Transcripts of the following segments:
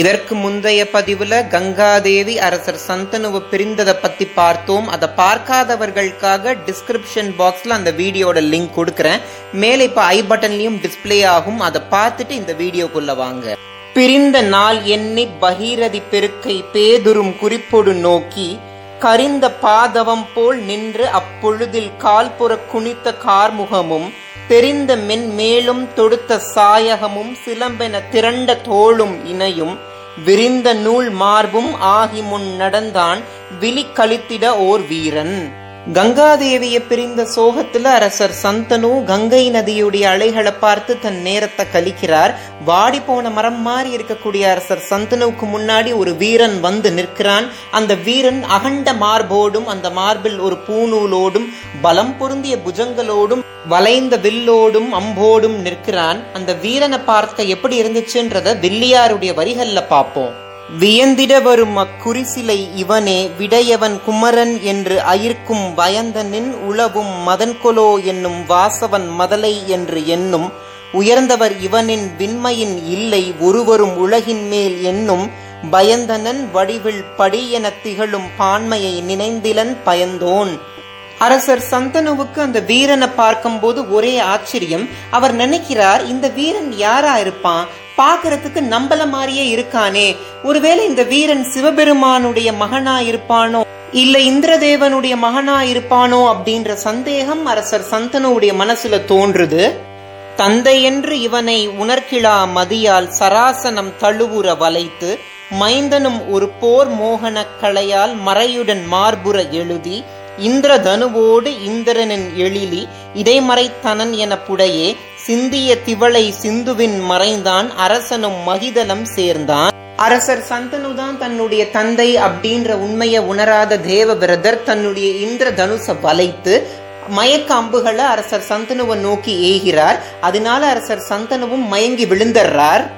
இதற்கு முந்தைய பதிவுல கங்காதேவி அரசர் சந்தனுவை பிரிந்ததை பத்தி பார்த்தோம். அதை பார்க்காதவர்களுக்காக டிஸ்கிரிப்ஷன் பாக்ஸ்ல அந்த வீடியோட லிங்க் கொடுக்கறேன். மேலே இப்ப ஐ பட்டன்லயும் டிஸ்பிளே ஆகும். அதை பார்த்துட்டு இந்த வீடியோக்குள்ள வாங்க. பிரிந்த நாள் எண்ணி பகீரதி பெருக்கை பேதுரும் குறிப்பொடு நோக்கி கரிந்த பாதவம் போல் நின்று அப்பொழுதில் கால்புற குனித்த கார்முகமும் தெரிந்த மென் மேலும் தொடுத்த சாயகமும் சிலம்பென திரண்ட தோளும் இணையும் விரிந்த நூல் மார்பும் ஆகி முன் நடந்தான் விழி கழித்திட ஓர் வீரன். கங்காதேவியை பிரிந்த சோகத்துல அரசர் சந்தனு கங்கை நதியுடைய அலைகளை பார்த்து தன் நேரத்தை கழிக்கிறார். வாடி போன மரம் மாறி இருக்கக்கூடிய அரசர் சந்தனுவுக்கு முன்னாடி ஒரு வீரன் வந்து நிற்கிறான். அந்த வீரன் அகண்ட மார்போடும் அந்த மார்பில் ஒரு பூநூலோடும் பலம் பொருந்திய புஜங்களோடும் வளைந்த வில்லோடும் அம்போடும் நிற்கிறான். அந்த வீரனை பார்க்க எப்படி இருந்துச்சுன்றத வில்லியாருடைய வரிகள்ல பார்ப்போம். வியந்திட வரும் அக்குறிசிலை இவனே விடையவன் குமரன் என்று அயிர்க்கும் வயந்தனின் உளவும் மதன்கொலோ என்னும் வாசவன் மதலை என்று எண்ணும். உயர்ந்தவர் இவனின் விண்மையின் இல்லை ஒருவரும் உலகின் மேல் என்னும் பயந்தனன் வடிவில் படி எனத் திகழும் பான்மையை நினைந்திலன் பயந்தோன். அரசர் சந்தனுவுக்கு அந்த வீரனை பார்க்கும்போது ஒரே ஆச்சரியம். அவர் நினைக்கிறார் இந்த வீரன் யாரா இருப்பான் பார்க்கறதுக்கு நம்பல மாதிரியே இருக்கானே. ஒருவேளை இந்த வீரன் சிவபெருமானுடைய மகனா இருப்பானோ இல்ல இந்திரதேவனுடைய மகனா இருப்பானோ அப்படின்ற சந்தேகம் அரசர் சந்தனுடைய மனசுல தோன்றுது. தந்தையென்று இவனை உணர்கிழா மதியால் சராசனம் தழுவுற வளைத்து மைந்தனும் ஒரு போர் மோகன கலையால் மறையுடன் மார்புற எழுதி இந்திர தனுவோடு இந்திரனின் எழிலி இடைமறைத்தனன் என புடையே சிந்திய திவளை சிந்துவின் மறைந்தான் அரசனும் மகிதலம் சேர்ந்தான். அரசர் சந்தனுதான் தன்னுடைய தந்தை அப்படின்ற உண்மையை உணராத தேவவிரதர் தன்னுடைய இந்திர தனுசை வளைத்து மயக்க அம்புகளை அரசர் சந்தனுவை நோக்கி ஏகிறார். அதனால அரசர் சந்தனுவும் மயங்கி விழுந்துடுறார்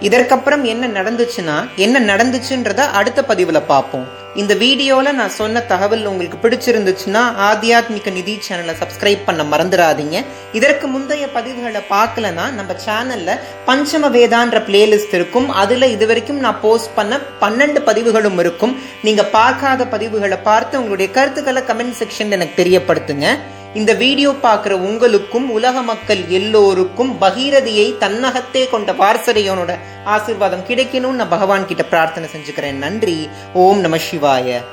இதற்கப்புறம் என்ன நடந்துச்சுன்னா என்ன நடந்துச்சுன்றத அடுத்த பதிவுல பார்ப்போம். இந்த வீடியோவில் நான் சொன்ன தகவல் உங்களுக்கு பிடிச்சிருந்துச்சுன்னா ஆத்தியாத்மிக நிதி சேனலை சப்ஸ்கிரைப் பண்ண மறந்துடாதீங்க. இதற்கு முந்தைய பதிவுகளை பார்க்கலனா நம்ம சேனலில் பஞ்சம வேதான்ற பிளேலிஸ்ட் இருக்கும். அதில் இது வரைக்கும் நான் போஸ்ட் பண்ண பன்னெண்டு பதிவுகளும் இருக்கும். நீங்கள் பார்க்காத பதிவுகளை பார்த்து உங்களுடைய கருத்துக்களை கமெண்ட் செக்ஷன் எனக்கு தெரியப்படுத்துங்க. இந்த வீடியோ பார்க்குற உங்களுக்கும் உலக மக்கள் எல்லோருக்கும் பகீரதியை தன்னகத்தே கொண்ட பார்சரையோனோட ஆசிர்வாதம் கிடைக்கணும்னு நான் பகவான் கிட்ட பிரார்த்தனை செஞ்சுக்கிறேன். நன்றி. ஓம் நம சிவாய.